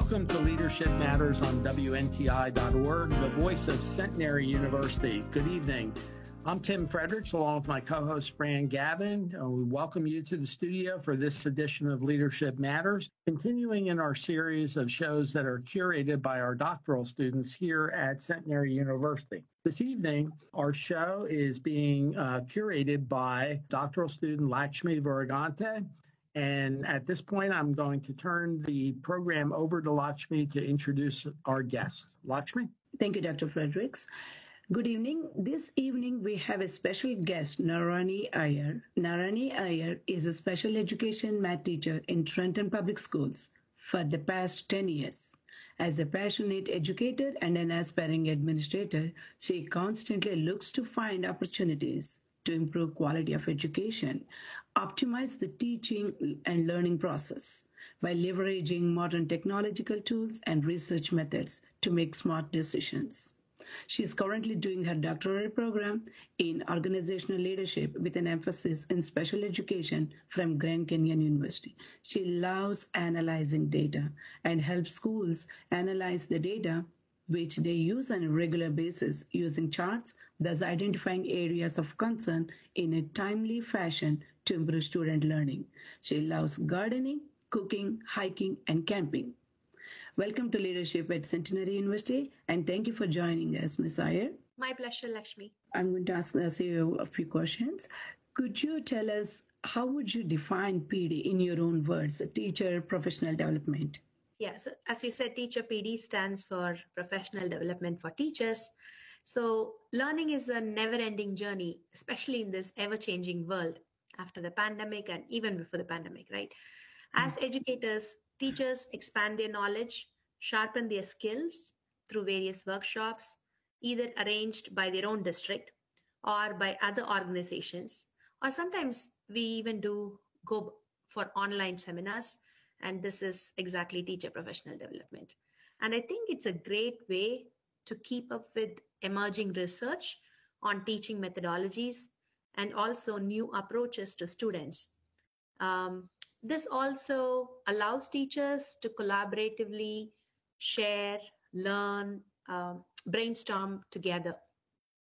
Welcome to Leadership Matters on WNTI.org, the voice of Centenary University. Good evening. I'm Tim Fredericks, along with my co host Fran Gavin. And we welcome you to the studio for this edition of Leadership Matters, continuing in our series of shows that are curated by our doctoral students here at Centenary University. This evening, our show is being uh, curated by doctoral student Lakshmi Viragante and at this point, I'm going to turn the program over to Lakshmi to introduce our guests. Lakshmi? Thank you, Dr. Fredericks. Good evening. This evening we have a special guest, Narani Iyer. Narani Iyer is a special education math teacher in Trenton Public Schools for the past 10 years. As a passionate educator and an aspiring administrator, she constantly looks to find opportunities to improve quality of education, optimize the teaching and learning process by leveraging modern technological tools and research methods to make smart decisions. She is currently doing her doctoral program in organizational leadership with an emphasis in special education from Grand Canyon University. She loves analyzing data and helps schools analyze the data which they use on a regular basis using charts, thus identifying areas of concern in a timely fashion to improve student learning. She loves gardening, cooking, hiking, and camping. Welcome to Leadership at Centenary University, and thank you for joining us, Ms. Iyer. My pleasure, Lakshmi. I'm going to ask you a few questions. Could you tell us how would you define PD in your own words, teacher professional development? Yes, yeah, so as you said, Teacher PD stands for Professional Development for Teachers. So, learning is a never ending journey, especially in this ever changing world after the pandemic and even before the pandemic, right? As mm-hmm. educators, teachers expand their knowledge, sharpen their skills through various workshops, either arranged by their own district or by other organizations, or sometimes we even do go for online seminars and this is exactly teacher professional development. And I think it's a great way to keep up with emerging research on teaching methodologies and also new approaches to students. Um, this also allows teachers to collaboratively share, learn, um, brainstorm together.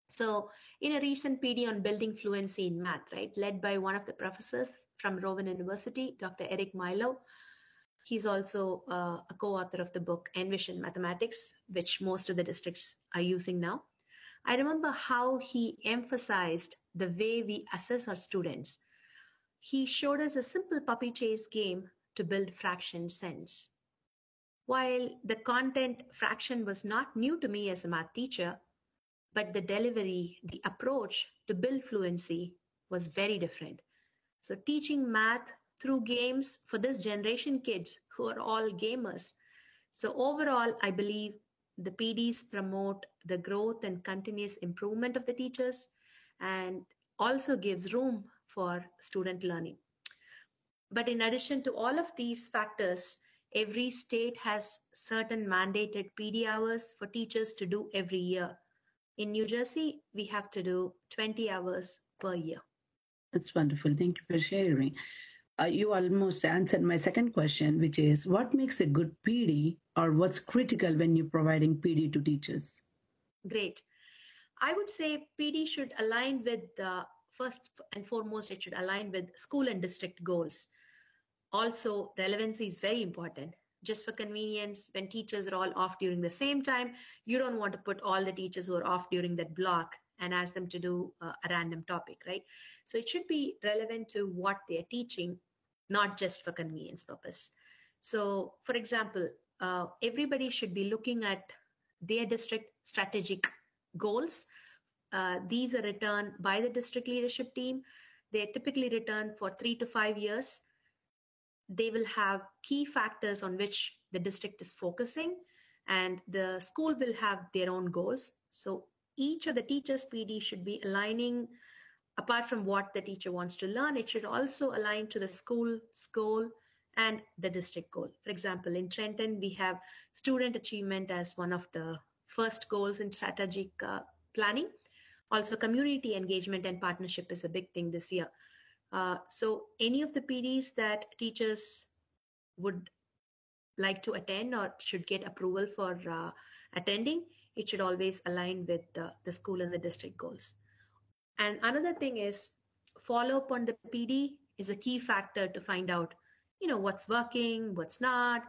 So, in a recent PD on building fluency in math, right, led by one of the professors from Rowan University, Dr. Eric Milou, He's also uh, a co author of the book Envision Mathematics, which most of the districts are using now. I remember how he emphasized the way we assess our students. He showed us a simple puppy chase game to build fraction sense. While the content fraction was not new to me as a math teacher, but the delivery, the approach to build fluency was very different. So, teaching math through games for this generation kids who are all gamers. So overall, I believe the PDs promote the growth and continuous improvement of the teachers and also gives room for student learning. But in addition to all of these factors, every state has certain mandated PD hours for teachers to do every year. In New Jersey, we have to do 20 hours per year. That's wonderful. Thank you for sharing uh, you almost answered my second question, which is what makes a good PD or what's critical when you're providing PD to teachers? Great. I would say PD should align with the first and foremost, it should align with school and district goals. Also, relevancy is very important. Just for convenience, when teachers are all off during the same time, you don't want to put all the teachers who are off during that block and ask them to do uh, a random topic, right? So it should be relevant to what they're teaching, not just for convenience purpose. So, for example, uh, everybody should be looking at their district strategic goals. Uh, these are returned by the district leadership team. They're typically returned for three to five years. They will have key factors on which the district is focusing, and the school will have their own goals. So each of the teachers PD should be aligning apart from what the teacher wants to learn, it should also align to the school's goal and the district goal. For example, in Trenton, we have student achievement as one of the first goals in strategic uh, planning. Also, community engagement and partnership is a big thing this year. Uh, so, any of the PDs that teachers would like to attend or should get approval for uh, attending, it should always align with uh, the school and the district goals. And another thing is follow up on the PD is a key factor to find out, you know, what's working, what's not,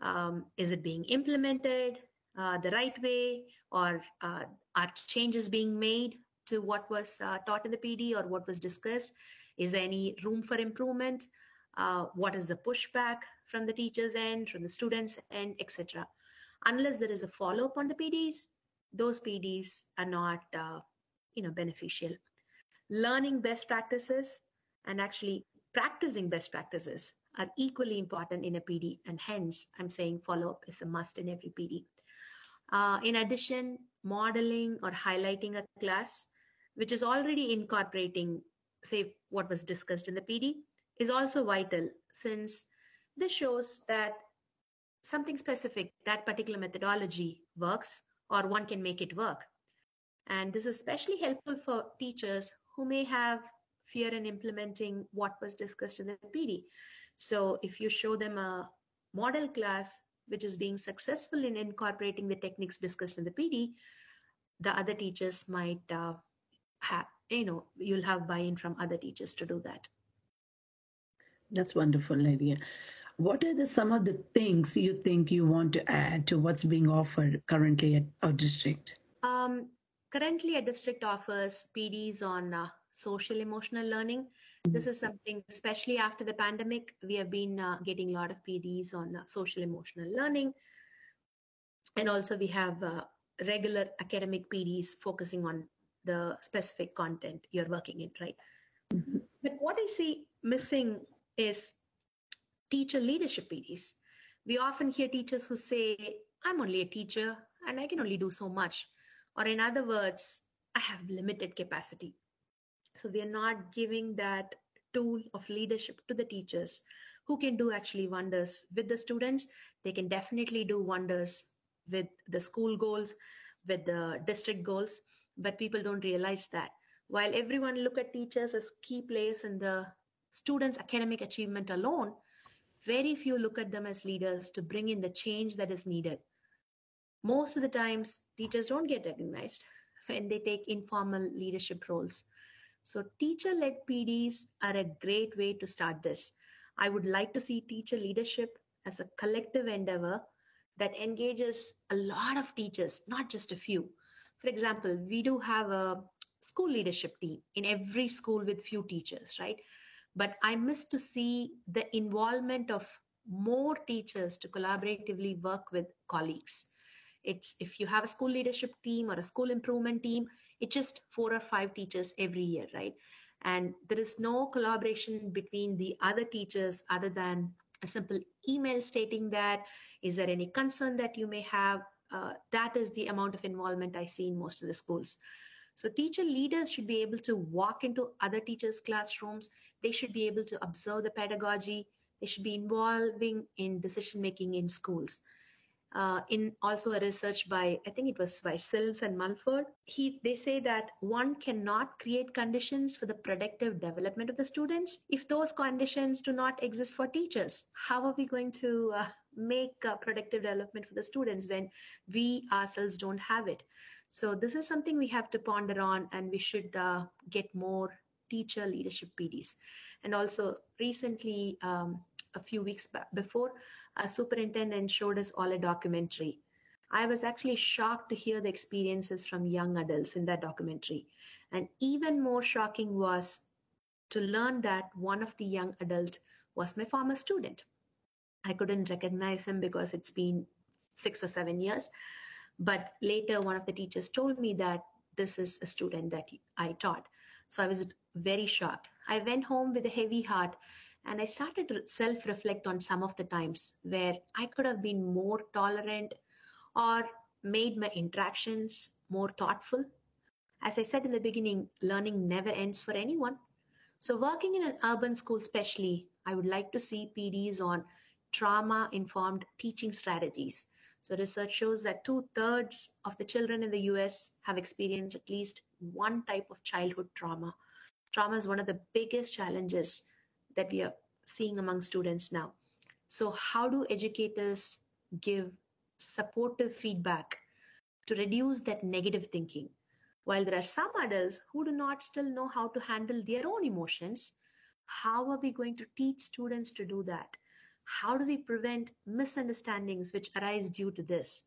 um, is it being implemented uh, the right way, or uh, are changes being made to what was uh, taught in the PD or what was discussed? Is there any room for improvement? Uh, what is the pushback from the teachers' end, from the students' end, etc. Unless there is a follow up on the PDs, those PDs are not, uh, you know, beneficial. Learning best practices and actually practicing best practices are equally important in a PD, and hence I'm saying follow up is a must in every PD. Uh, in addition, modeling or highlighting a class, which is already incorporating, say, what was discussed in the PD, is also vital since this shows that something specific, that particular methodology works or one can make it work. And this is especially helpful for teachers who may have fear in implementing what was discussed in the PD. So if you show them a model class which is being successful in incorporating the techniques discussed in the PD, the other teachers might uh, have, you know, you'll have buy-in from other teachers to do that. That's wonderful, Lydia. What are the, some of the things you think you want to add to what's being offered currently at our district? Um, currently, a district offers PDs on uh, social emotional learning. This is something, especially after the pandemic, we have been uh, getting a lot of PDs on uh, social emotional learning. And also, we have uh, regular academic PDs focusing on the specific content you're working in, right? Mm-hmm. But what I see missing is teacher leadership PDs. We often hear teachers who say, I'm only a teacher and I can only do so much. Or, in other words, I have limited capacity. So we are not giving that tool of leadership to the teachers who can do actually wonders with the students. They can definitely do wonders with the school goals, with the district goals, but people don't realize that. While everyone look at teachers as key players in the students' academic achievement alone, very few look at them as leaders to bring in the change that is needed. Most of the times, teachers don't get recognized when they take informal leadership roles. So teacher-led PDs are a great way to start this. I would like to see teacher leadership as a collective endeavor that engages a lot of teachers, not just a few. For example, we do have a school leadership team in every school with few teachers, right? But I miss to see the involvement of more teachers to collaboratively work with colleagues. It's if you have a school leadership team or a school improvement team, it's just four or five teachers every year, right? And there is no collaboration between the other teachers other than a simple email stating that is there any concern that you may have? Uh, that is the amount of involvement i see in most of the schools. So teacher leaders should be able to walk into other teachers classrooms. They should be able to observe the pedagogy. They should be involving in decision making in schools uh, in also a research by I think it was by Silins and Mulford. He they say that one cannot create conditions for the productive development of the students if those conditions do not exist for teachers. How are we going to uh, make uh, productive development for the students when we ourselves don't have it? So this is something we have to ponder on, and we should uh, get more teacher leadership PDs. And also recently, um, a few weeks before, a superintendent showed us all a documentary. I was actually shocked to hear the experiences from young adults in that documentary. And even more shocking was to learn that one of the young adults was my former student. I couldn't recognize him because it's been six or seven years. But later, one of the teachers told me that this is a student that I taught. So I was very shocked. I went home with a heavy heart and I started to self reflect on some of the times where I could have been more tolerant or made my interactions more thoughtful. As I said in the beginning, learning never ends for anyone. So, working in an urban school, especially, I would like to see PDs on trauma informed teaching strategies. So, research shows that two thirds of the children in the US have experienced at least one type of childhood trauma. Trauma is one of the biggest challenges that we are seeing among students now. So, how do educators give supportive feedback to reduce that negative thinking? While there are some adults who do not still know how to handle their own emotions, how are we going to teach students to do that? How do we prevent misunderstandings which arise due to this?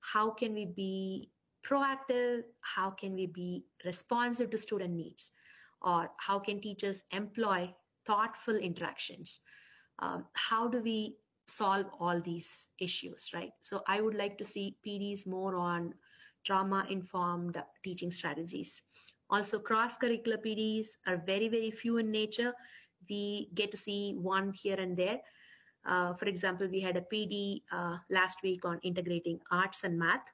How can we be proactive? How can we be responsive to student needs? Or how can teachers employ thoughtful interactions? Um, how do we solve all these issues, right? So I would like to see PDs more on trauma informed teaching strategies. Also, cross curricular PDs are very, very few in nature. We get to see one here and there. Uh, for example, we had a PD uh, last week on integrating arts and math.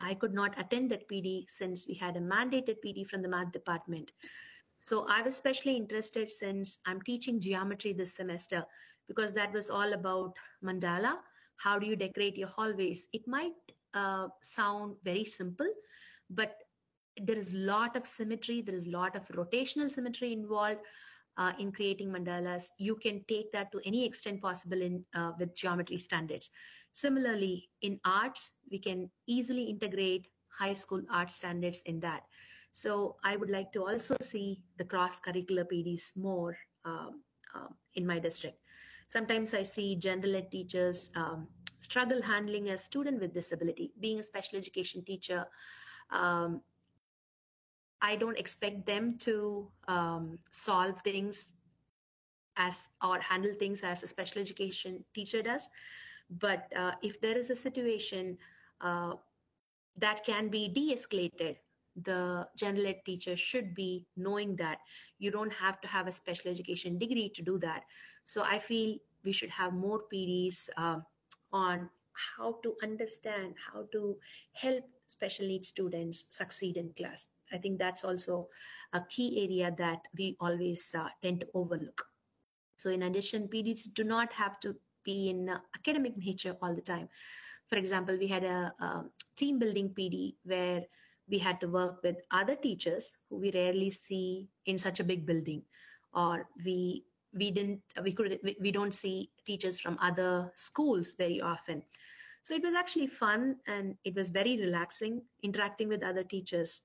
I could not attend that PD since we had a mandated PD from the math department. So I was especially interested since I'm teaching geometry this semester because that was all about mandala. How do you decorate your hallways? It might uh, sound very simple, but there is a lot of symmetry, there is a lot of rotational symmetry involved. Uh, in creating mandalas, you can take that to any extent possible in uh, with geometry standards. Similarly, in arts, we can easily integrate high school art standards in that. So I would like to also see the cross-curricular PDs more um, um, in my district. Sometimes I see general ed teachers um, struggle handling a student with disability. Being a special education teacher, um, I don't expect them to um, solve things as or handle things as a special education teacher does. But uh, if there is a situation uh, that can be de escalated, the general ed teacher should be knowing that you don't have to have a special education degree to do that. So I feel we should have more PDs uh, on how to understand, how to help special needs students succeed in class. I think that's also a key area that we always uh, tend to overlook. So, in addition, PDs do not have to be in uh, academic nature all the time. For example, we had a, a team building PD where we had to work with other teachers who we rarely see in such a big building, or we we didn't we could we, we don't see teachers from other schools very often. So it was actually fun and it was very relaxing interacting with other teachers.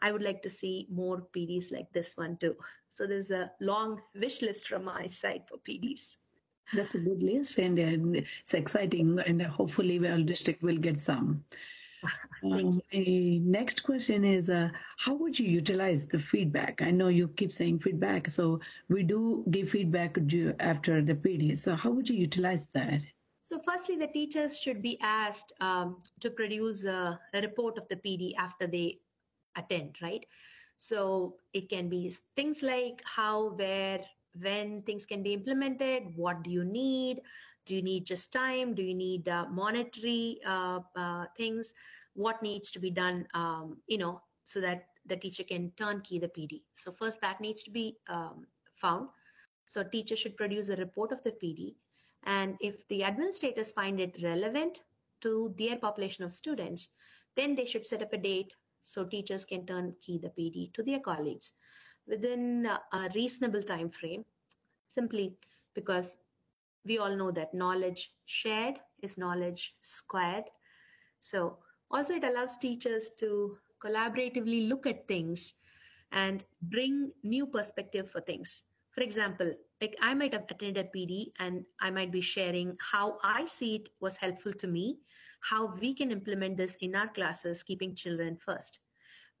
I would like to see more pds like this one too. So there's a long wish list from my side for pds that's a good list and uh, it's exciting and hopefully our district will get some um, next question is uh, how would you utilize the feedback? I know you keep saying feedback so we do give feedback after the pd so how would you utilize that? So firstly the teachers should be asked um, to produce a, a report of the pd after they attend right? So it can be things like how where when things can be implemented what do you need do you need just time? Do you need uh, monetary uh, uh, things? What needs to be done um, you know so that the teacher can turnkey the pd so first that needs to be um, found. So teacher should produce a report of the pd and if the administrators find it relevant to their population of students then they should set up a date so teachers can turnkey the pd to their colleagues within a reasonable time frame. Simply because we all know that knowledge shared is knowledge squared. So, also, it allows teachers to collaboratively look at things and bring new perspective for things. For example, like I might have attended PD and I might be sharing how I see it was helpful to me, how we can implement this in our classes, keeping children first.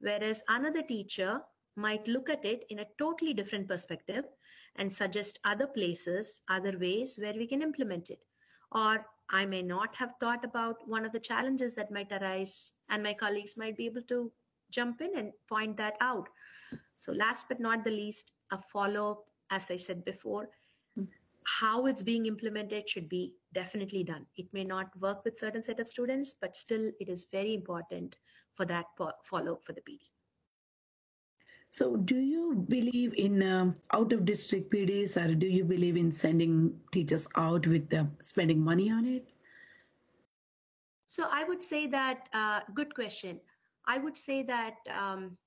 Whereas another teacher might look at it in a totally different perspective and suggest other places, other ways where we can implement it. Or I may not have thought about one of the challenges that might arise, and my colleagues might be able to jump in and point that out. So, last but not the least, a follow up, as I said before, how it's being implemented should be definitely done. It may not work with certain set of students, but still it is very important for that follow up for the PD. So, do you believe in um, out of district PDs or do you believe in sending teachers out with uh, spending money on it? So, I would say that, uh, good question. I would say that um,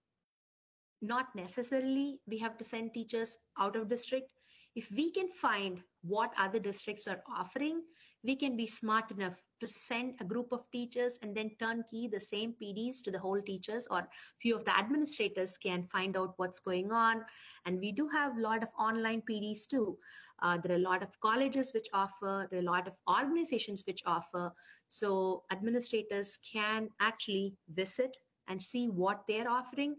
not necessarily we have to send teachers out of district. if we can find what other districts are offering, we can be smart enough to send a group of teachers and then turnkey the same PDs to the whole teachers or few of the administrators can find out what's going on. And we do have a lot of online PDs too. Uh, there are a lot of colleges which offer, there are a lot of organizations which offer. So administrators can actually visit and see what they're offering.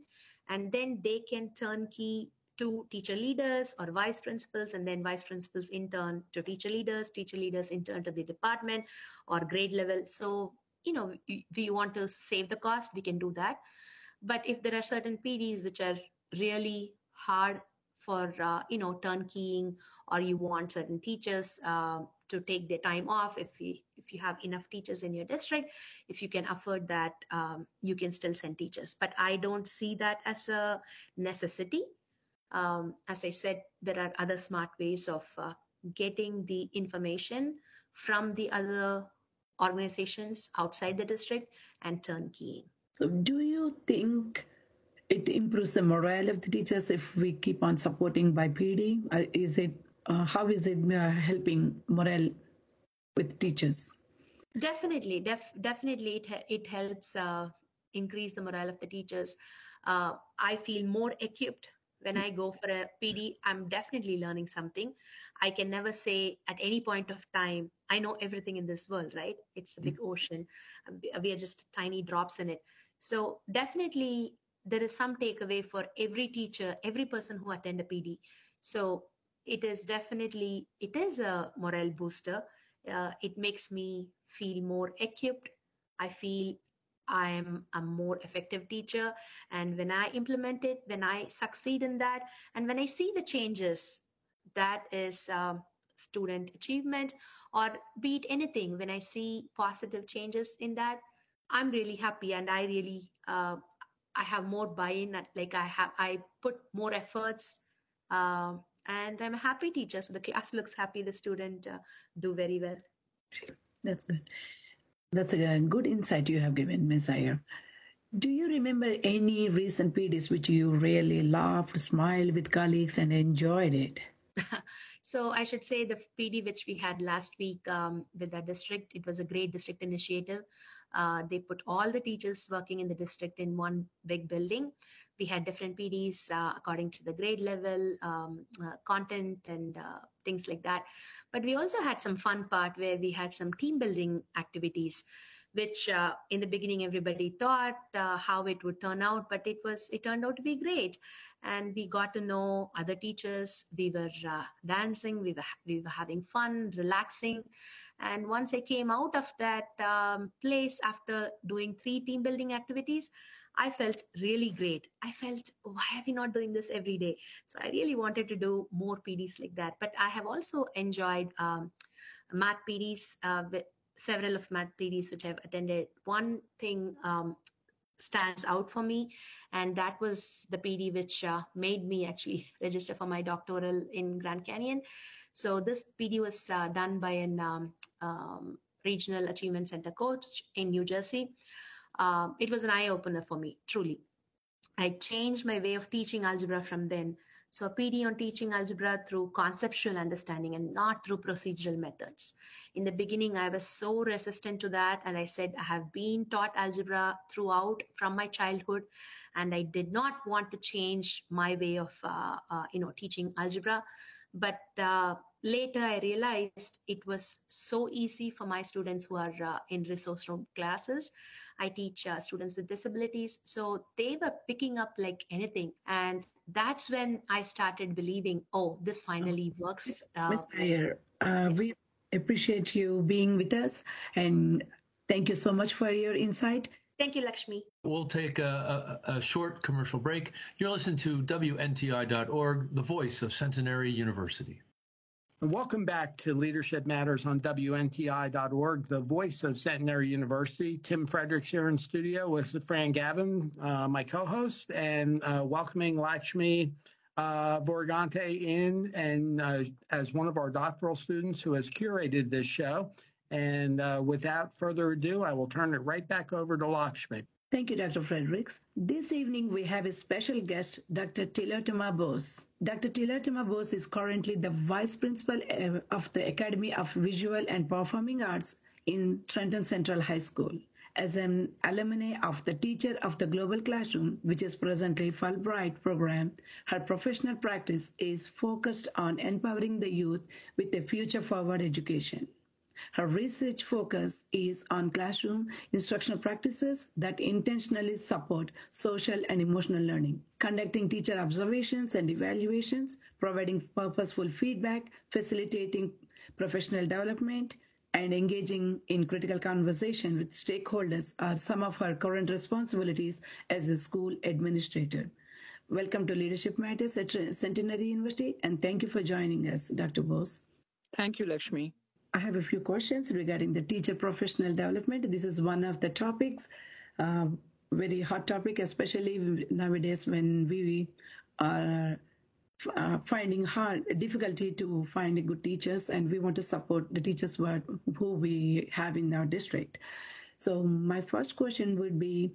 And then they can turnkey to teacher leaders or vice principals, and then vice principals in turn to teacher leaders, teacher leaders in turn to the department or grade level. So, you know, we want to save the cost, we can do that. But if there are certain PDs which are really hard for, uh, you know, turnkeying, or you want certain teachers uh, to take their time off, if you if you have enough teachers in your district, if you can afford that, um, you can still send teachers. But I don't see that as a necessity um, as I said, there are other smart ways of uh, getting the information from the other organizations outside the district and turnkey. So, do you think it improves the morale of the teachers if we keep on supporting by PD? Is it uh, how is it uh, helping morale with teachers? Definitely, def- definitely, it it helps uh, increase the morale of the teachers. Uh, I feel more equipped when I go for a PD, I'm definitely learning something. I can never say at any point of time, I know everything in this world, right? It's a big ocean. We are just tiny drops in it. So definitely there is some takeaway for every teacher, every person who attend a PD. So it is definitely, it is a morale booster. Uh, it makes me feel more equipped. I feel I'm a more effective teacher. And when I implement it, when I succeed in that, and when I see the changes, that is um, student achievement or be it anything, when I see positive changes in that, I'm really happy and I really, uh, I have more buy-in. Like I have, I put more efforts, um, and I'm a happy teacher. So the class looks happy. The student uh, do very well. That's good. That's a good insight you have given, Ms. Iyer. Do you remember any recent PDs which you really laughed, smiled with colleagues, and enjoyed it? so I should say the PD which we had last week um, with our district, it was a great district initiative. Uh, they put all the teachers working in the district in one big building. We had different PDs uh, according to the grade level, um, uh, content, and uh, things like that. But we also had some fun part where we had some team building activities which uh, in the beginning everybody thought uh, how it would turn out but it was it turned out to be great and we got to know other teachers we were uh, dancing we were we were having fun relaxing and once i came out of that um, place after doing three team building activities I felt really great. I felt, why are we not doing this every day? So I really wanted to do more PDs like that. But I have also enjoyed um, math PDs, uh, with several of math PDs which I've attended. One thing um, stands out for me, and that was the PD which uh, made me actually register for my doctoral in Grand Canyon. So this PD was uh, done by an um, um, regional achievement center coach in New Jersey uh, it was an eye opener for me, truly. I changed my way of teaching algebra from then. So, a PD on teaching algebra through conceptual understanding and not through procedural methods. In the beginning, I was so resistant to that. And I said, I have been taught algebra throughout from my childhood. And I did not want to change my way of, uh, uh, you know, teaching algebra. But uh, later I realized it was so easy for my students who are uh, in resource room classes I teach uh, students with disabilities. So they were picking up like anything. And that's when I started believing, oh, this finally works. Uh, Ms. Iyer, uh, yes. we appreciate you being with us. And thank you so much for your insight. Thank you, Lakshmi. We'll take a, a, a, short commercial break. You're listening to WNTI.org, the voice of Centenary University. And welcome back to Leadership Matters on WNTI.org, the voice of Centenary University. Tim Fredericks here in studio with Fran Gavin, uh, my co-host, and uh, welcoming Lakshmi uh, Vorgante in and uh, as one of our doctoral students who has curated this show. And uh, without further ado, I will turn it right back over to Lakshmi. Thank you, Dr. Fredericks. This evening, we have a special guest, Dr. Tilotoma Bose. Dr. Tilotoma Bose is currently the Vice Principal uh, of the Academy of Visual and Performing Arts in Trenton Central High School. As an alumni of the Teacher of the Global Classroom, which is presently Fulbright program, her professional practice is focused on empowering the youth with a future-forward education. Her research focus is on classroom instructional practices that intentionally support social and emotional learning, conducting teacher observations and evaluations, providing purposeful feedback, facilitating professional development, and engaging in critical conversation with stakeholders are some of her current responsibilities as a school administrator. Welcome to Leadership Matters at Centenary University, and thank you for joining us, Dr. Bose. Thank you, Lakshmi. I have a few questions regarding the teacher professional development. This is one of the topics, uh, very hot topic, especially nowadays when we are uh, finding hard difficulty to find good teachers, and we want to support the teachers who we have in our district. So my first question would be,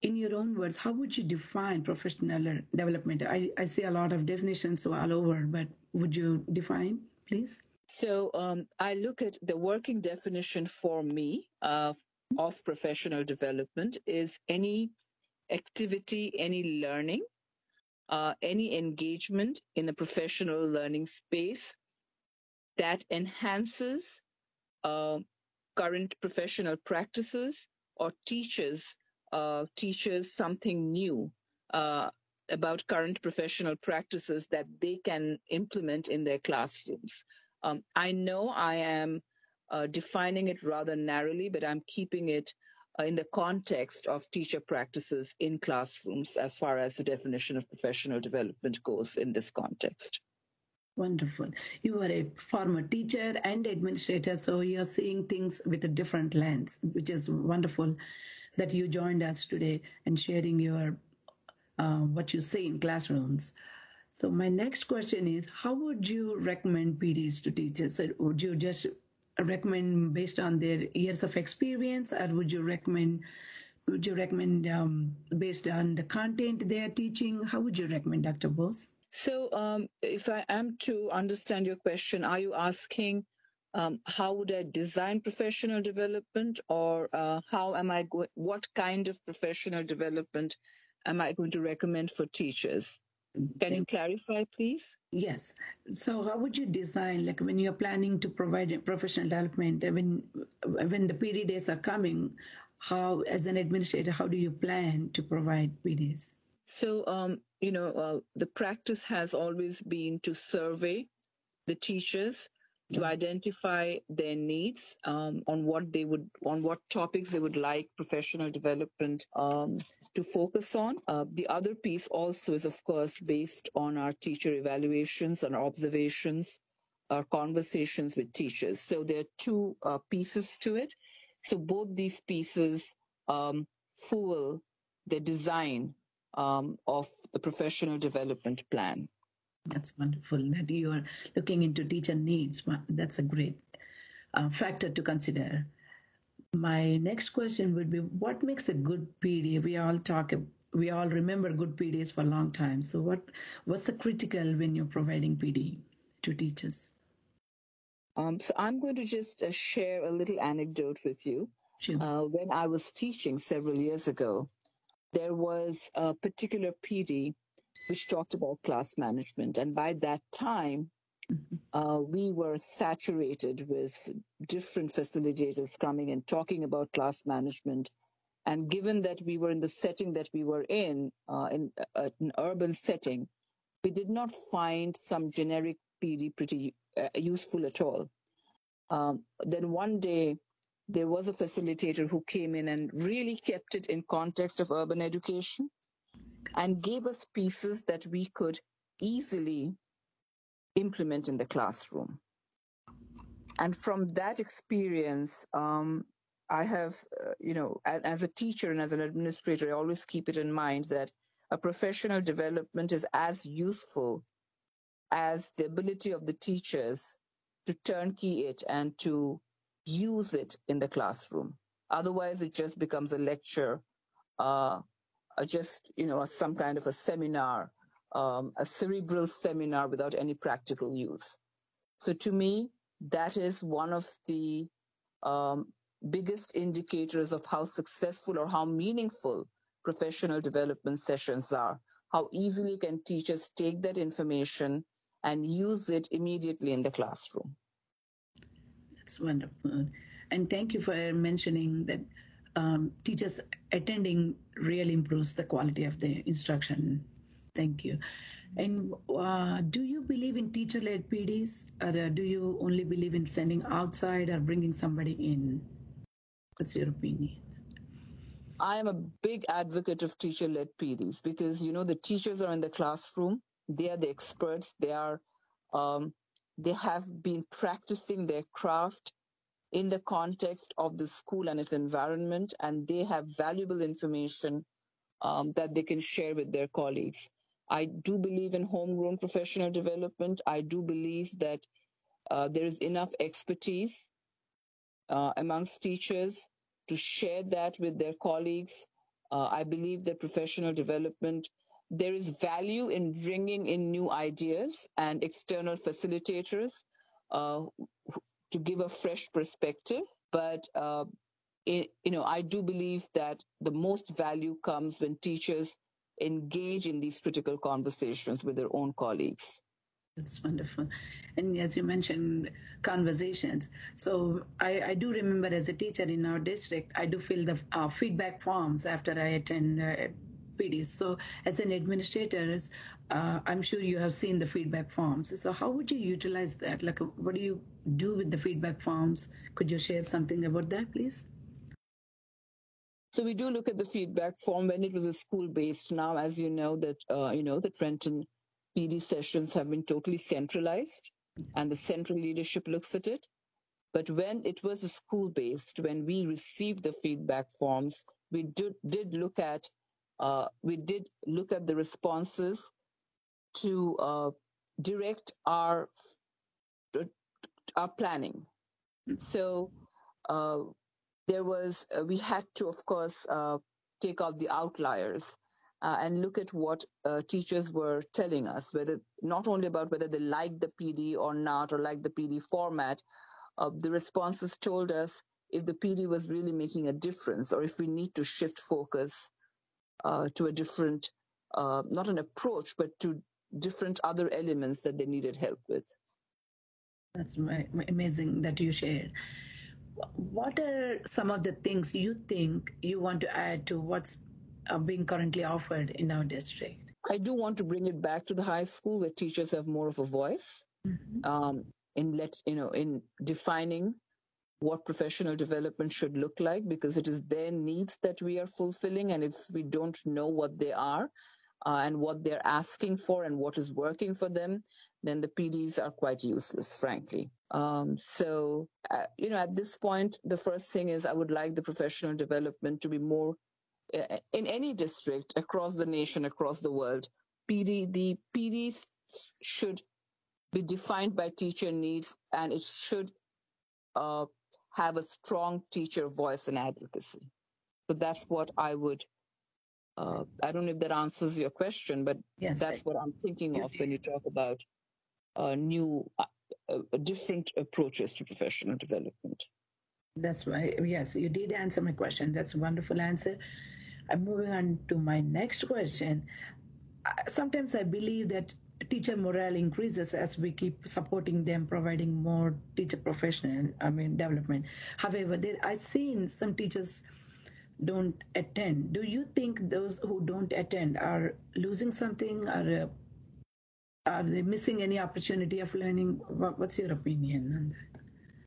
in your own words, how would you define professional development? I, I see a lot of definitions all over, but would you define, please? So um, I look at the working definition for me uh, of professional development is any activity, any learning, uh, any engagement in the professional learning space that enhances uh, current professional practices or teaches uh, something new uh, about current professional practices that they can implement in their classrooms. Um, I know I am uh, defining it rather narrowly, but I'm keeping it uh, in the context of teacher practices in classrooms as far as the definition of professional development goes in this context. Wonderful. You are a former teacher and administrator, so you're seeing things with a different lens, which is wonderful that you joined us today and sharing your uh, what you see in classrooms. So my next question is, how would you recommend PDs to teachers? Would you just recommend based on their years of experience, or would you recommend would you recommend um, based on the content they are teaching? How would you recommend, Dr. Bose? So, um, if I am to understand your question, are you asking um, how would I design professional development, or uh, how am I going? What kind of professional development am I going to recommend for teachers? Can you clarify, please? Yes. So, how would you design, like when you're planning to provide professional development, when when the PD days are coming, how, as an administrator, how do you plan to provide PDs? So, um, you know, uh, the practice has always been to survey the teachers to identify their needs um, on what they would on what topics they would like professional development um, to focus on. Uh, the other piece also is, of course, based on our teacher evaluations and observations, our conversations with teachers. So there are two uh, pieces to it. So both these pieces um, fuel the design um, of the professional development plan. That's wonderful that you are looking into teacher needs. That's a great uh, factor to consider. My next question would be what makes a good PD? We all talk we all remember good PDs for a long time. So what what's the critical when you're providing PD to teachers? Um, so I'm going to just uh, share a little anecdote with you. Sure. Uh, when I was teaching several years ago, there was a particular PD which talked about class management, and by that time, uh, we were saturated with different facilitators coming and talking about class management. And given that we were in the setting that we were in, uh, in uh, an urban setting, we did not find some generic PD pretty uh, useful at all. Um, then one day, there was a facilitator who came in and really kept it in context of urban education and gave us pieces that we could easily implement in the classroom. And from that experience, um, I have, uh, you know, as, as a teacher and as an administrator, I always keep it in mind that a professional development is as useful as the ability of the teachers to turnkey it and to use it in the classroom. Otherwise, it just becomes a lecture uh, just you know some kind of a seminar, um, a cerebral seminar without any practical use. So to me, that is one of the um, biggest indicators of how successful or how meaningful professional development sessions are. How easily can teachers take that information and use it immediately in the classroom? That's wonderful. And thank you for mentioning that um, teachers attending really improves the quality of the instruction. Thank you. And uh, do you believe in teacher-led PDs, or uh, do you only believe in sending outside or bringing somebody in? What's your opinion? I am a big advocate of teacher-led PDs because you know the teachers are in the classroom. They are the experts. They are um, they have been practicing their craft in the context of the school and its environment, and they have valuable information um, that they can share with their colleagues. I do believe in homegrown professional development. I do believe that uh, there is enough expertise uh, amongst teachers to share that with their colleagues. Uh, I believe that professional development, there is value in bringing in new ideas and external facilitators uh, to give a fresh perspective. But uh, it, you know, I do believe that the most value comes when teachers engage in these critical conversations with their own colleagues. That's wonderful. And as you mentioned, conversations. So I, I do remember as a teacher in our district, I do fill the uh, feedback forms after I attend uh, PDs. So as an administrator, uh, I'm sure you have seen the feedback forms. So how would you utilize that? Like, what do you do with the feedback forms? Could you share something about that, please? So we do look at the feedback form when it was a school based. Now, as you know, that uh, you know the Trenton PD sessions have been totally centralized, and the central leadership looks at it. But when it was a school based, when we received the feedback forms, we did did look at uh, we did look at the responses to uh, direct our our planning. So uh, there was uh, we had to, of course, uh, take out the outliers uh, and look at what uh, teachers were telling us, whether not only about whether they liked the PD or not, or like the PD format. Uh, the responses told us if the PD was really making a difference, or if we need to shift focus to a different, not an approach, but to different other elements that they needed help with. That's amazing that you shared what are some of the things you think you want to add to what's uh, being currently offered in our district? I do want to bring it back to the high school where teachers have more of a voice mm-hmm. um, in let you know in defining what professional development should look like because it is their needs that we are fulfilling and if we don't know what they are uh, and what they're asking for and what is working for them then the PDs are quite useless, frankly. Um, so, uh, you know, at this point, the first thing is I would like the professional development to be more uh, in any district across the nation, across the world. PD, the PDs should be defined by teacher needs and it should uh, have a strong teacher voice and advocacy. So that's what I would. Uh, I don't know if that answers your question, but yes, that's I, what I'm thinking of when you talk about uh, new, uh, uh, different approaches to professional development. That's right. Yes, you did answer my question. That's a wonderful answer. I'm moving on to my next question. Sometimes I believe that teacher morale increases as we keep supporting them, providing more teacher professional, I mean, development. However, there, I've seen some teachers don't attend. Do you think those who don't attend are losing something or uh, are they missing any opportunity of learning? What's your opinion on that?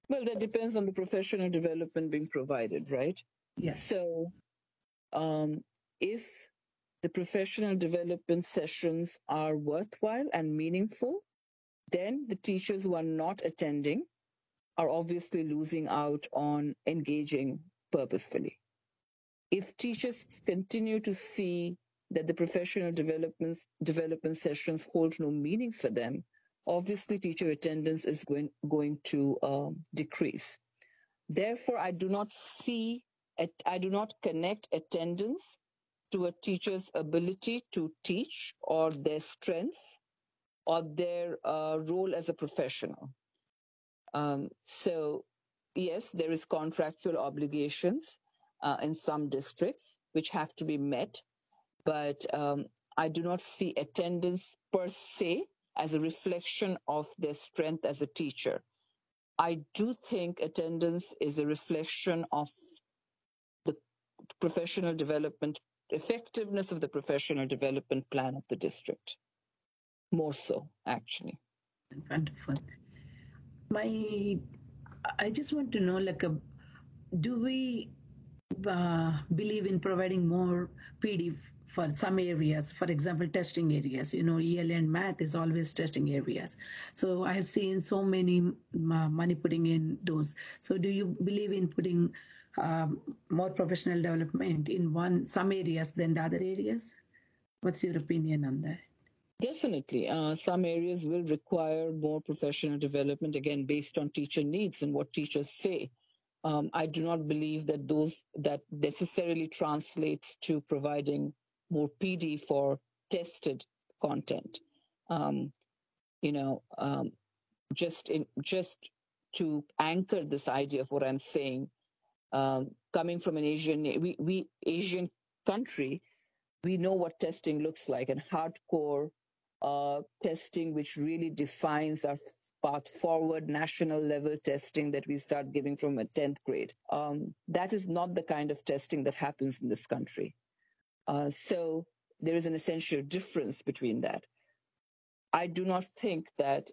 Well, that depends on the professional development being provided, right? Yes. So, um, if the professional development sessions are worthwhile and meaningful, then the teachers who are not attending are obviously losing out on engaging purposefully. If teachers continue to see that the professional development development sessions hold no meaning for them, obviously teacher attendance is going, going to um, decrease. Therefore, I do not see, I do not connect attendance to a teacher's ability to teach or their strengths or their uh, role as a professional. Um, so, yes, there is contractual obligations uh, in some districts which have to be met, but um, I do not see attendance per se as a reflection of their strength as a teacher. I do think attendance is a reflection of the professional development, effectiveness of the professional development plan of the district. More so, actually. Wonderful. My, I just want to know, like, a, do we uh, believe in providing more PD for some areas, for example, testing areas. You know, EL and math is always testing areas. So I have seen so many money putting in those. So do you believe in putting um, more professional development in one some areas than the other areas? What's your opinion on that? Definitely. Uh, some areas will require more professional development, again, based on teacher needs and what teachers say. Um, I do not believe that those that necessarily translates to providing more PD for tested content. Um, you know, um, just in just to anchor this idea of what I'm saying, um, coming from an Asian we, we Asian country, we know what testing looks like and hardcore uh, testing, which really defines our path forward, national level testing that we start giving from a 10th grade. Um, that is not the kind of testing that happens in this country. Uh, so there is an essential difference between that. I do not think that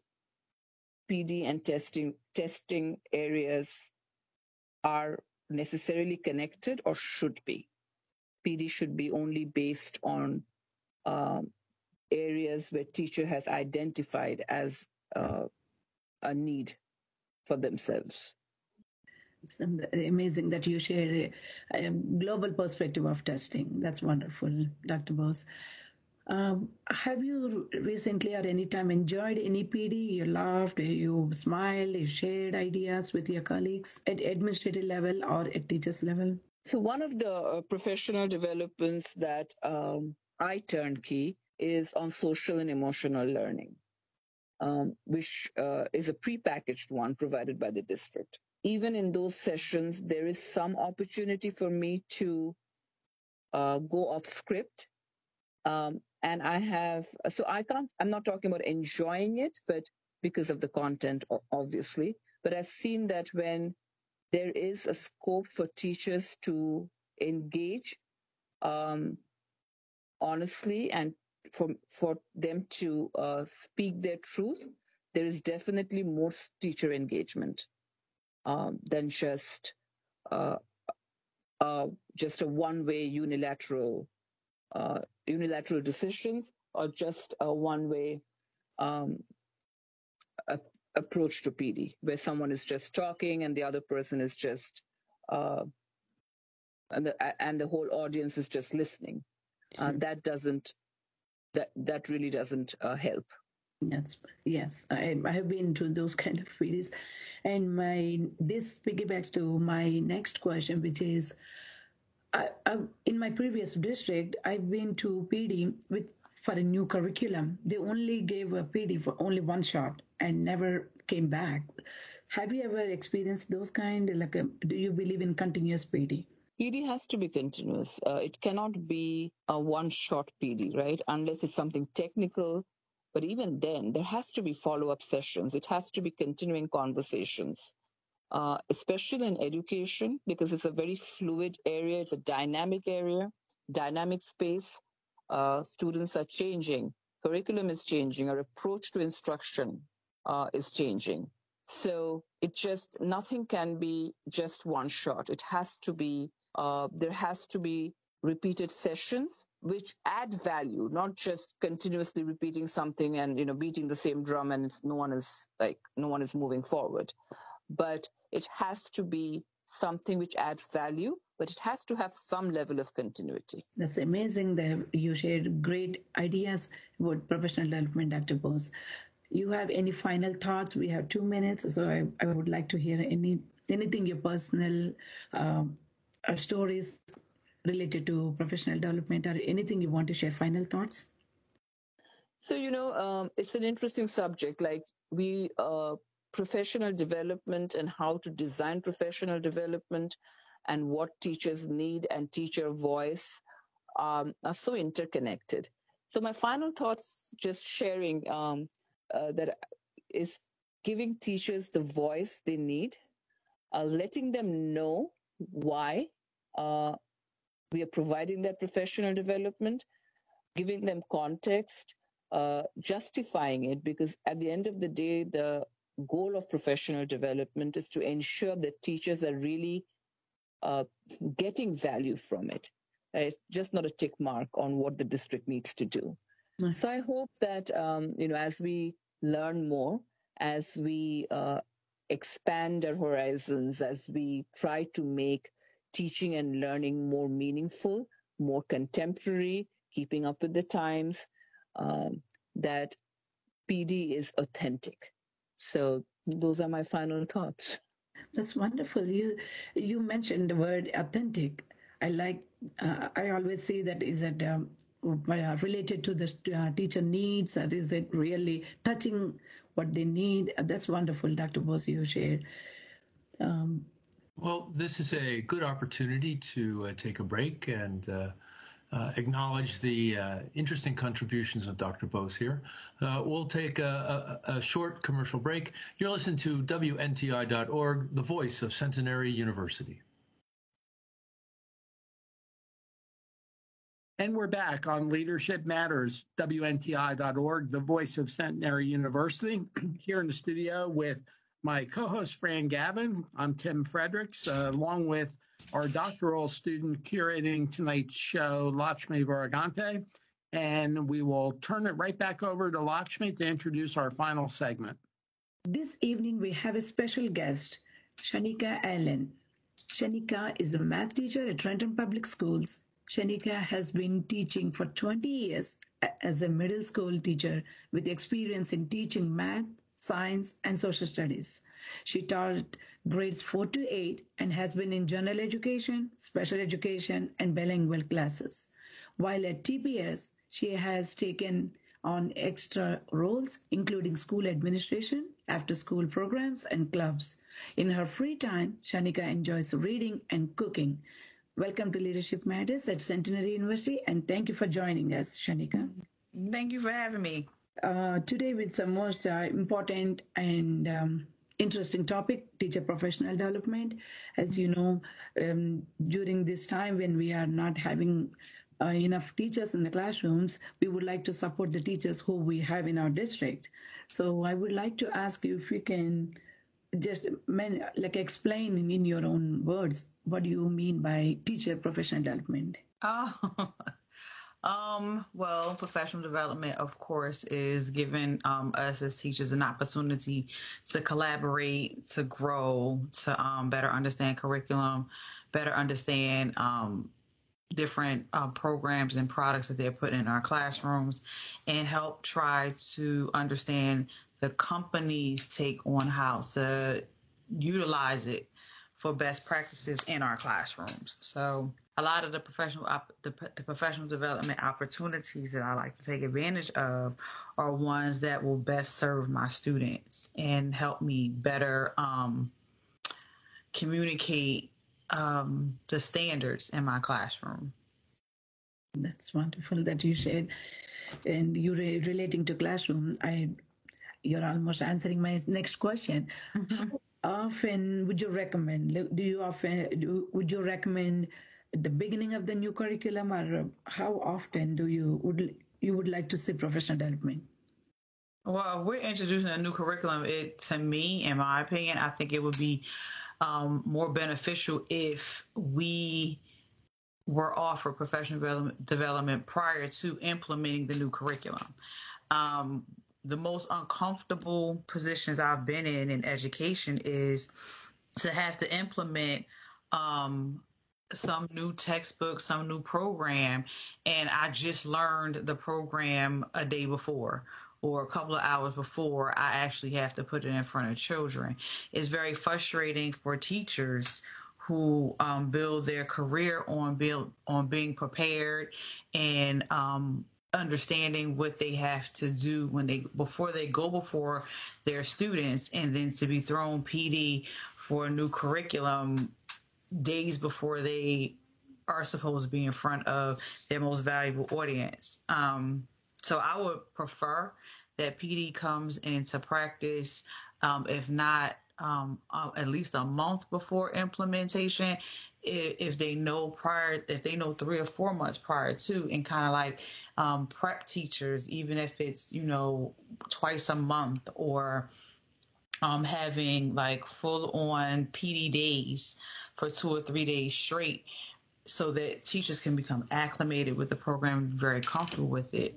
PD and testing testing areas are necessarily connected or should be. PD should be only based on um, areas where teacher has identified as uh, a need for themselves. It's amazing that you share a, a, global perspective of testing. That's wonderful, Dr. Bose. Um, have you recently or any time enjoyed any PD? You laughed, you smiled, you shared ideas with your colleagues at administrative level or at teachers level? So one of the uh, professional developments that um, I turnkey is on social and emotional learning, um, which uh, is a prepackaged one provided by the district even in those sessions, there is some opportunity for me to uh, go off script. Um, and I have, so I can't, I'm not talking about enjoying it, but because of the content, obviously. But I've seen that when there is a scope for teachers to engage um, honestly and for, for them to uh, speak their truth, there is definitely more teacher engagement um, than just uh, uh, just a one-way unilateral uh, unilateral decisions or just a one-way um, a, approach to PD, where someone is just talking and the other person is just uh, and the and the whole audience is just listening. Mm-hmm. that doesn't that that really doesn't uh, help. Yes, yes, I, I have been to those kind of PDs, and my this piggybacks to my next question, which is, I, I, in my previous district, I've been to PD with for a new curriculum. They only gave a PD for only one shot and never came back. Have you ever experienced those kind? Like, a, do you believe in continuous PD? PD has to be continuous. Uh, it cannot be a one shot PD, right? Unless it's something technical but even then, there has to be follow up sessions. It has to be continuing conversations, uh, especially in education, because it's a very fluid area. It's a dynamic area, dynamic space. Uh, students are changing. Curriculum is changing. Our approach to instruction uh, is changing. So it just, nothing can be just one shot. It has to be, uh, there has to be repeated sessions which add value not just continuously repeating something and you know beating the same drum and no one is like no one is moving forward. But it has to be something which adds value but it has to have some level of continuity. That's amazing that you shared great ideas about professional development dr. Bose. You have any final thoughts? We have two minutes so i, I would like to hear any anything your personal um, uh, stories related to professional development or anything you want to share? Final thoughts? So, you know, um, it's an interesting subject. Like we, uh, professional development and how to design professional development and what teachers need and teacher voice um, are so interconnected. So my final thoughts, just sharing um, uh, that is giving teachers the voice they need, uh, letting them know why uh, we are providing that professional development, giving them context, uh, justifying it, because at the end of the day, the goal of professional development is to ensure that teachers are really uh, getting value from it. It's just not a tick mark on what the district needs to do. Nice. So I hope that um, you know, as we learn more, as we uh, expand our horizons, as we try to make teaching and learning more meaningful, more contemporary, keeping up with the times, um, that PD is authentic. So those are my final thoughts. That's wonderful. You you mentioned the word authentic. I like. Uh, I always say that is it um, uh, related to the uh, teacher needs, or is it really touching what they need? That's wonderful, Dr. Bose. You shared. Um, well, this is a good opportunity to uh, take a break and uh, uh, acknowledge the uh, interesting contributions of Dr. Bose here. Uh, we'll take a, a, a, short commercial break. You're listening to WNTI.org, the voice of Centenary University. And we're back on Leadership Matters, WNTI.org, the voice of Centenary University, here in the studio with my co-host Fran Gavin. I'm Tim Fredericks, uh, along with our doctoral student curating tonight's show, Lakshmi Varagante. And we will turn it right back over to Lakshmi to introduce our final segment. This evening, we have a special guest, Shanika Allen. Shanika is a math teacher at Trenton Public Schools. Shanika has been teaching for 20 years as a middle school teacher with experience in teaching math, science, and social studies. She taught grades 4 to 8 and has been in general education, special education, and bilingual classes. While at TPS, she has taken on extra roles, including school administration, after school programs, and clubs. In her free time, Shanika enjoys reading and cooking. Welcome to Leadership Matters at Centenary University, and thank you for joining us, Shanika. Thank you for having me. Uh, today, with some most uh, important and um, interesting topic, teacher professional development. As you know, um, during this time when we are not having uh, enough teachers in the classrooms, we would like to support the teachers who we have in our district. So I would like to ask you if you can just like explain in, in your own words what do you mean by teacher professional development? Oh, Um, well, professional development, of course, is giving um, us as teachers an opportunity to collaborate, to grow, to um, better understand curriculum, better understand um, different uh, programs and products that they're putting in our classrooms, and help try to understand the company's take on how to utilize it for best practices in our classrooms. So a lot of the professional op- the, the, professional development opportunities that I like to take advantage of are ones that will best serve my students and help me better um, communicate um, the standards in my classroom. That's wonderful that you shared, and you re- relating to classroom. I, you're almost answering my next question. How often would you recommend? Do you often do, would you recommend? At the beginning of the new curriculum, or how often do you would you would like to see professional development? Well, we're introducing a new curriculum. It to me, in my opinion, I think it would be um, more beneficial if we were offered professional development, development prior to implementing the new curriculum. Um, the most uncomfortable positions I've been in in education is to have to implement um, some new textbook, some new program, and I just learned the program a day before or a couple of hours before I actually have to put it in front of children. It's very frustrating for teachers who um, build their career on build on being prepared and um, understanding what they have to do when they before they go before their students and then to be thrown PD for a new curriculum days before they are supposed to be in front of their most valuable audience. Um, so I would prefer that PD comes into practice, um, if not um, uh, at least a month before implementation. If, if, they know prior, if they know three or four months prior to, and kind of like um, prep teachers, even if it's you know twice a month or um, having like full on PD days for two or three days straight so that teachers can become acclimated with the program, very comfortable with it.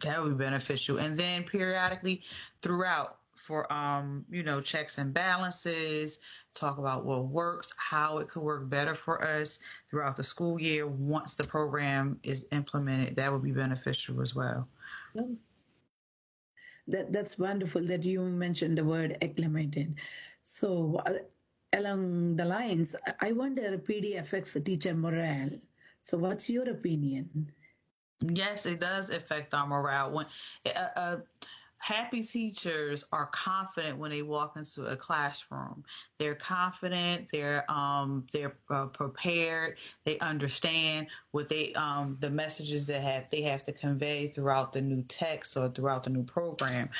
That would be beneficial. And then periodically throughout for, um, you know, checks and balances, talk about what works, how it could work better for us throughout the school year once the program is implemented. That would be beneficial as well. That, that's wonderful that you mentioned the word acclimated. So, uh, along the lines, I wonder PD affects teacher morale. So, what's your opinion? Yes, it does affect our morale. When uh, uh, happy teachers are confident when they walk into a classroom. They're confident. They're um, they're uh, prepared. They understand what they um, the messages that have they have to convey throughout the new text or throughout the new program.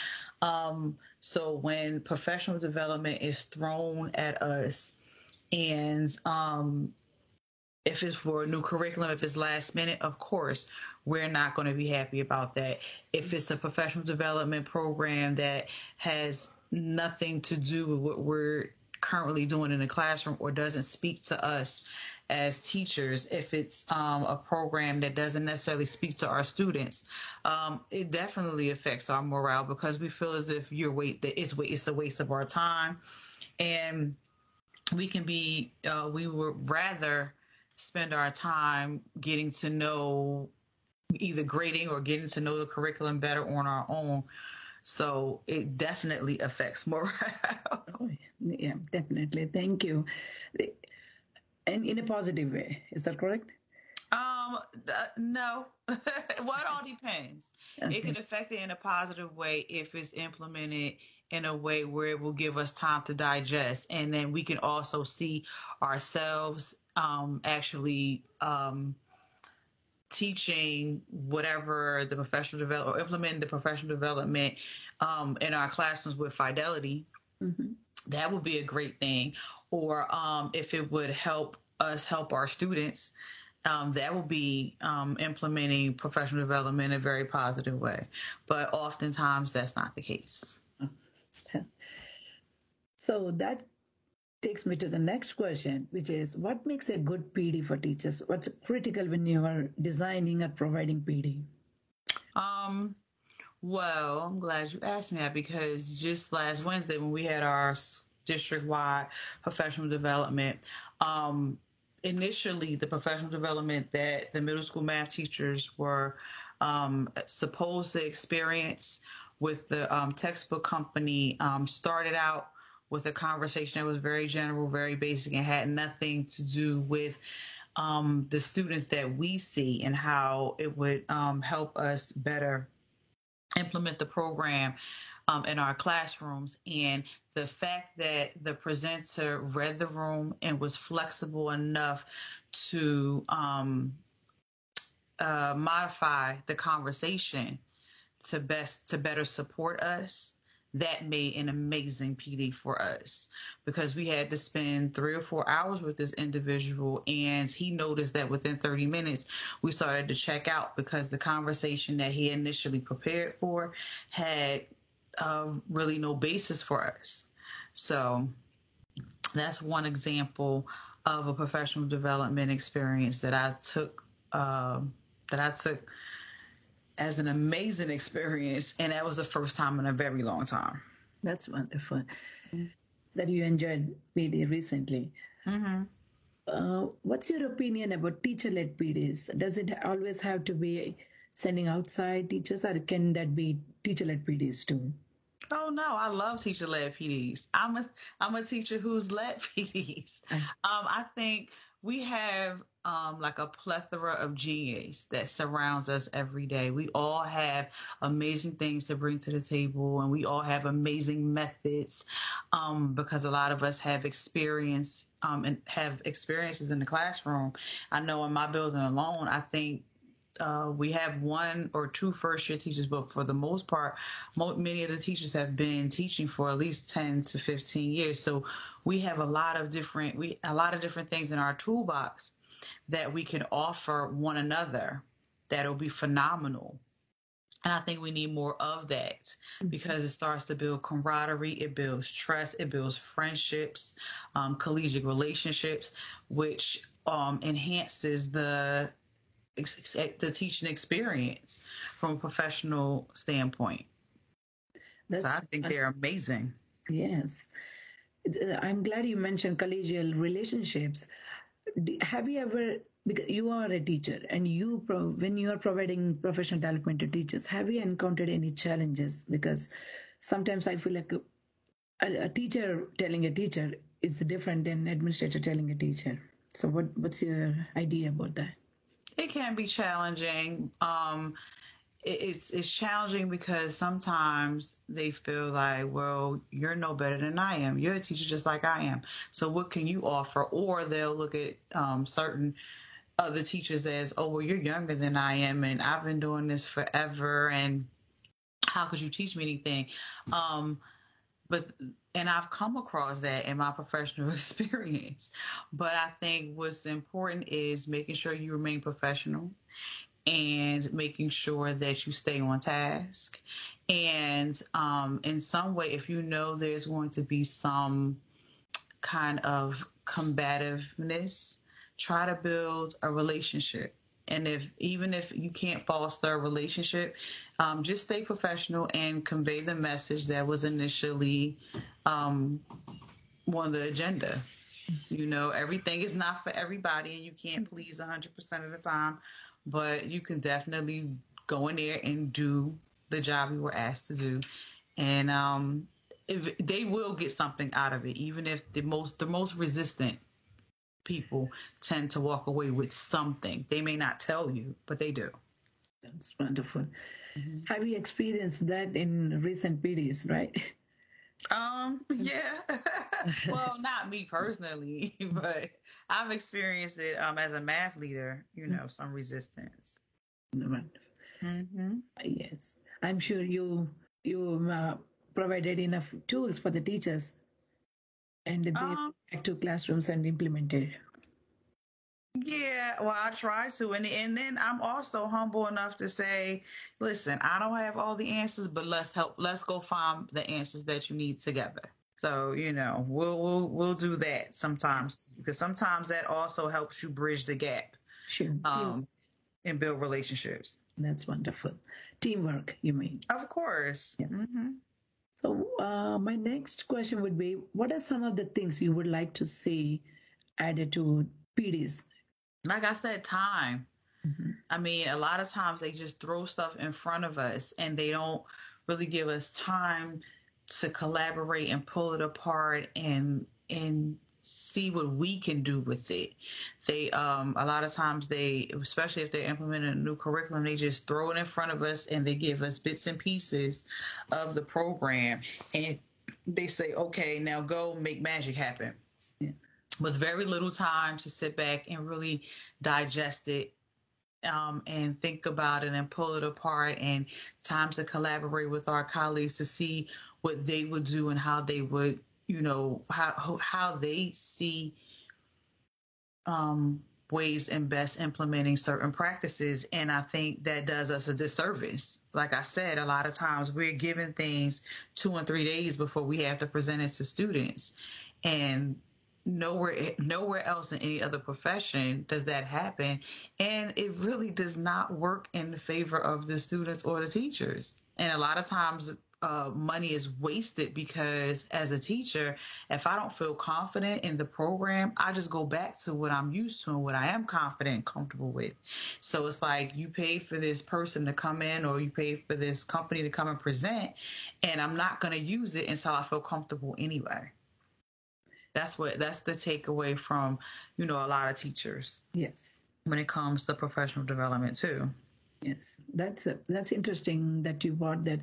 Um, so when professional development is thrown at us, and um, if it's for a new curriculum, if it's last minute, of course, we're not going to be happy about that. If it's a professional development program that has nothing to do with what we're currently doing in the classroom or doesn't speak to us as teachers, if it's um, a program that doesn't necessarily speak to our students, um, it definitely affects our morale because we feel as if you're wait that it's it's a waste of our time, and we can be uh, we would rather spend our time getting to know either grading or getting to know the curriculum better on our own. So it definitely affects morale. oh, yeah, definitely. Thank you. And in a positive way, is that correct? Um, uh, no. well, it all depends. Okay. It can affect it in a positive way if it's implemented in a way where it will give us time to digest, and then we can also see ourselves um, actually um, teaching whatever the professional development or implementing the professional development um, in our classrooms with fidelity. Mm-hmm. That would be a great thing. Or um, if it would help us help our students, um, that will be um, implementing professional development in a very positive way. But oftentimes that's not the case. So that takes me to the next question, which is what makes a good PD for teachers? What's critical when you are designing or providing PD? Um, well, I'm glad you asked me that because just last Wednesday when we had our district wide professional development, um, initially the professional development that the middle school math teachers were um, supposed to experience with the um, textbook company um, started out with a conversation that was very general, very basic, and had nothing to do with um, the students that we see and how it would um, help us better implement the program um, in our classrooms. And the fact that the presenter read the room and was flexible enough to um, uh, modify the conversation to best to better support us that made an amazing PD for us because we had to spend three or four hours with this individual and he noticed that within 30 minutes we started to check out because the conversation that he initially prepared for had uh, really no basis for us. So that's one example of a professional development experience that I took uh, that I took as an amazing experience, and that was the first time in a very long time. That's wonderful. That you enjoyed PD recently. Mm-hmm. Uh, what's your opinion about teacher-led PDs? Does it always have to be sending outside teachers, or can that be teacher-led PDs too? Oh no, I love teacher led PDs. I'm a I'm a teacher who's led PDs. Um, I think we have um, like a plethora of genius that surrounds us every day. We all have amazing things to bring to the table, and we all have amazing methods um, because a lot of us have experience um, and have experiences in the classroom. I know in my building alone, I think uh, we have one or two first year teachers, but for the most part, mo- many of the teachers have been teaching for at least 10 to 15 years. So we have a lot of different, we, a lot of different things in our toolbox that we can offer one another that'll be phenomenal. And I think we need more of that because it starts to build camaraderie, it builds trust, it builds friendships, um, collegiate relationships, which um, enhances the the teaching experience from a professional standpoint. That's, so I think they're amazing. Yes. I'm glad you mentioned collegial relationships have you ever because you are a teacher and you pro, when you are providing professional development to teachers have you encountered any challenges? Because sometimes i feel like a, a teacher telling a teacher is different than administrator telling a teacher. So what what's your idea about that? It can be challenging. Um it's it's challenging because sometimes they feel like, well, you're no better than I am. You're a teacher just like I am. So what can you offer? Or they'll look at um, certain other teachers as, oh, well, you're younger than I am, and I've been doing this forever, and how could you teach me anything? Um, but and I've come across that in my professional experience. But I think what's important is making sure you remain professional and making sure that you stay on task. And um, in some way, if you know there's going to be some kind of combativeness, try to build a relationship. And if even if you can't foster a relationship, um, just stay professional and convey the message that was initially um, on the agenda. You know, everything is not for everybody, and you can't please 100% of the time but you can definitely go in there and do the job you were asked to do. And um, if, they will get something out of it, even if the most the most resistant people tend to walk away with something. They may not tell you, but they do. That's wonderful. Mm-hmm. Have you experienced that in recent PDs, right? Um, yeah. well, not me personally, but I've experienced it um as a math leader, you know, some resistance. Mm-hmm. Yes. I'm sure you you uh, provided enough tools for the teachers and they um, back to classrooms and implemented. Yeah, well, I try to, and and then I'm also humble enough to say, listen, I don't have all the answers, but let's help. Let's go find the answers that you need together. So you know, we'll we'll we'll do that sometimes because sometimes that also helps you bridge the gap, sure, um, and build relationships. That's wonderful. Teamwork, you mean? Of course. Yes. Mm-hmm. So uh, my next question would be, what are some of the things you would like to see added to PDs like I said, time. Mm-hmm. I mean, a lot of times they just throw stuff in front of us and they don't really give us time to collaborate and pull it apart and and see what we can do with it. They um a lot of times they especially if they're implementing a new curriculum, they just throw it in front of us and they give us bits and pieces of the program and they say, Okay, now go make magic happen with very little time to sit back and really digest it um, and think about it and pull it apart and time to collaborate with our colleagues to see what they would do and how they would you know how how they see um, ways in best implementing certain practices. And i think that does us a disservice. Like i said a lot of times we're given things two and three days before we have to present it to students. And nowhere nowhere else in any other profession does that happen and it really does not work in favor of the students or the teachers and a lot of times uh, money is wasted because as a teacher, if I don't feel confident in the program, I just go back to what I'm used to and what I am confident and comfortable with. So it's like you pay for this person to come in or you pay for this company to come and present, and I'm not going to use it until I feel comfortable anyway. That's what that's the takeaway from, you know, a lot of teachers. Yes. When it comes to professional development too. Yes, that's a, that's interesting that you brought that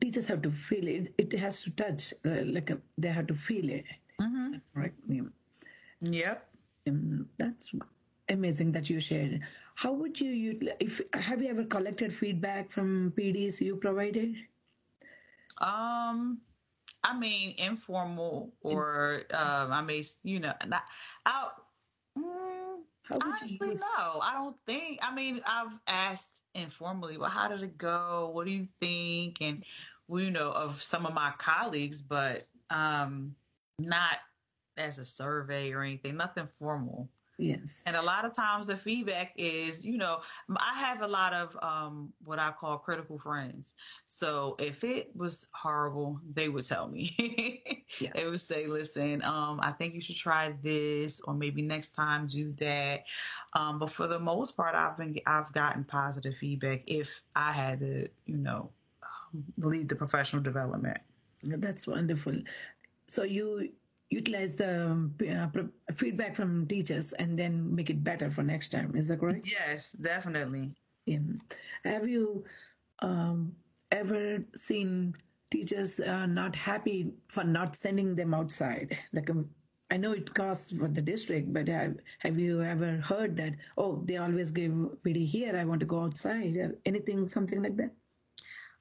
teachers have to feel it. It has to touch, uh, like a, they have to feel it. Mm-hmm. Right. Yeah. Yep. Um, that's amazing that you shared. How would you, you if have you ever collected feedback from PDs you provided? Um, I mean, informal or um, I mean, you know, not out. Mm, honestly, no, I don't think. I mean, I've asked informally, well, how did it go? What do you think? And you know, of some of my colleagues, but um, not as a survey or anything, nothing formal. Yes. And a lot of times the feedback is, you know, I have a lot of um, what I call critical friends. So if it was horrible, they would tell me. yeah. They would say, listen, um, I think you should try this or maybe next time do that. Um, but for the most part, I've been, I've gotten positive feedback if I had to, you know, um, lead the professional development. That's wonderful. So you utilize the uh, feedback from teachers and then make it better for next time. Is that correct? Yes, definitely. Yeah. Have you um, ever seen teachers uh, not happy for not sending them outside? Like um, I know it costs for the district, but have, have you ever heard that? Oh, they always give PD here. I want to go outside. Anything, something like that?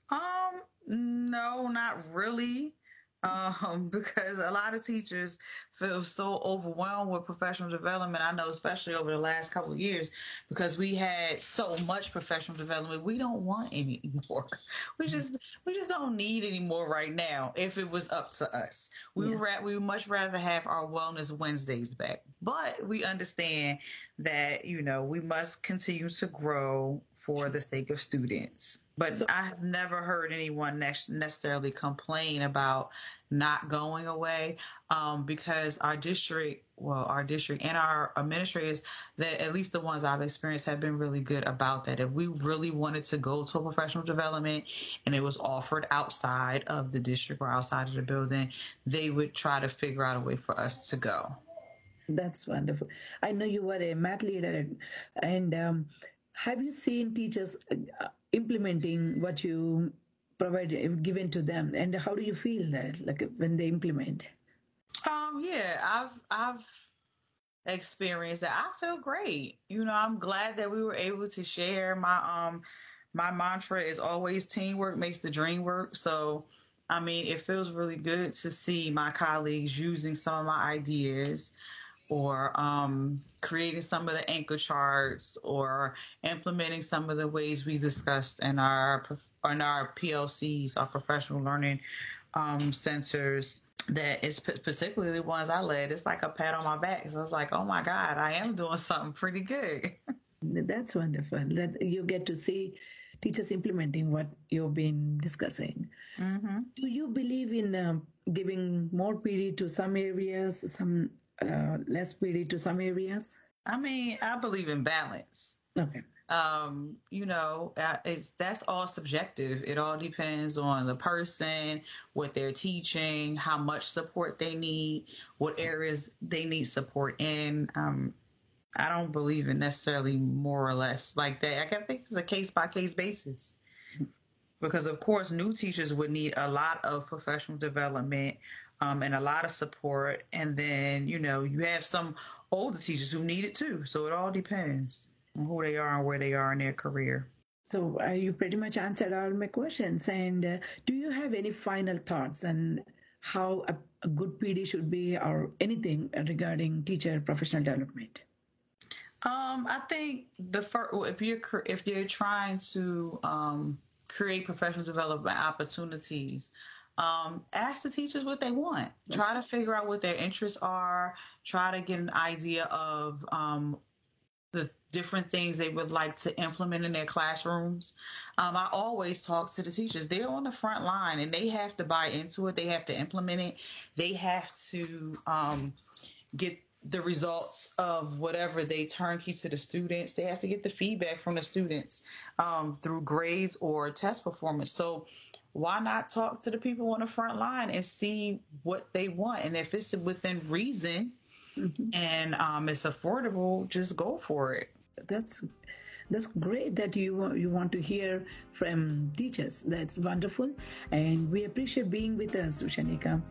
Um, no, not really um, because a lot of teachers feel so overwhelmed with professional development. I know, especially over the last couple of years, because we had so much professional development, we don't want any more. We just we just don't need any more right now. If it was up to us, we yeah. ra- we would much rather have our Wellness Wednesdays back. But we understand that you know we must continue to grow for the sake of students. But so, I have never heard anyone necessarily complain about not going away um, because our district, well, our district and our administrators, that at least the ones I've experienced, have been really good about that. If we really wanted to go to a professional development and it was offered outside of the district or outside of the building, they would try to figure out a way for us to go. That's wonderful. I know you were a math leader, and um, have you seen teachers uh, implementing what you provide given to them? And how do you feel that like when they implement? Um yeah i've i've experienced that. I feel great. You know i'm glad that we were able to share. My um my mantra is always teamwork makes the dream work. So i mean it feels really good to see my colleagues using some of my ideas or um, creating some of the anchor charts or implementing some of the ways we discussed in our in our PLCs, our professional learning um, centers. That is particularly the ones I led. It's like a pat on my back. So it's like, oh my God, I am doing something pretty good. That's wonderful. That you get to see teachers implementing what you've been discussing. Mm-hmm. Do you believe in uh, giving more PD to some areas, some uh, less PD to some areas? I mean, I believe in balance. Okay. Um, you know, uh, it's that's all subjective. It all depends on the person, what they're teaching, how much support they need, what areas they need support in. Um, I don't believe in necessarily more or less like that. I think it's a case by case basis. Because of course, new teachers would need a lot of professional development um, and a lot of support. And then, you know, you have some older teachers who need it too. So it all depends on who they are and where they are in their career. So uh, you pretty much answered all my questions. And uh, do you have any final thoughts on how a, a, good PD should be or anything regarding teacher professional development? Um, I think the first, if you're if you're trying to um, create professional development opportunities, um, ask the teachers what they want. That's try to figure out what their interests are. Try to get an idea of um, the different things they would like to implement in their classrooms. Um, I always talk to the teachers. They're on the front line and they have to buy into it. They have to implement it. They have to um, get the results of whatever they turnkey to the students. They have to get the feedback from the students um, through grades or test performance. So why not talk to the people on the front line and see what they want? And if it's within reason mm-hmm. and um, it's affordable, just go for it. That's that's great that you you want to hear from teachers. That's wonderful, and we appreciate being with us, Shanika.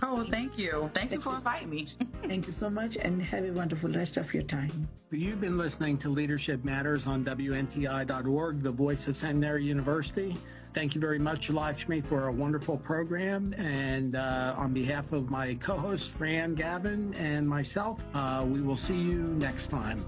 Oh, thank you. Thank, thank you for inviting me. thank you so much and have a wonderful rest of your time. You've been listening to Leadership Matters on WNTI.org, the voice of Centenary University. Thank you very much, Lakshmi, for a wonderful program. And uh, on behalf of my co host, Fran Gavin, and myself, uh, we will see you next time.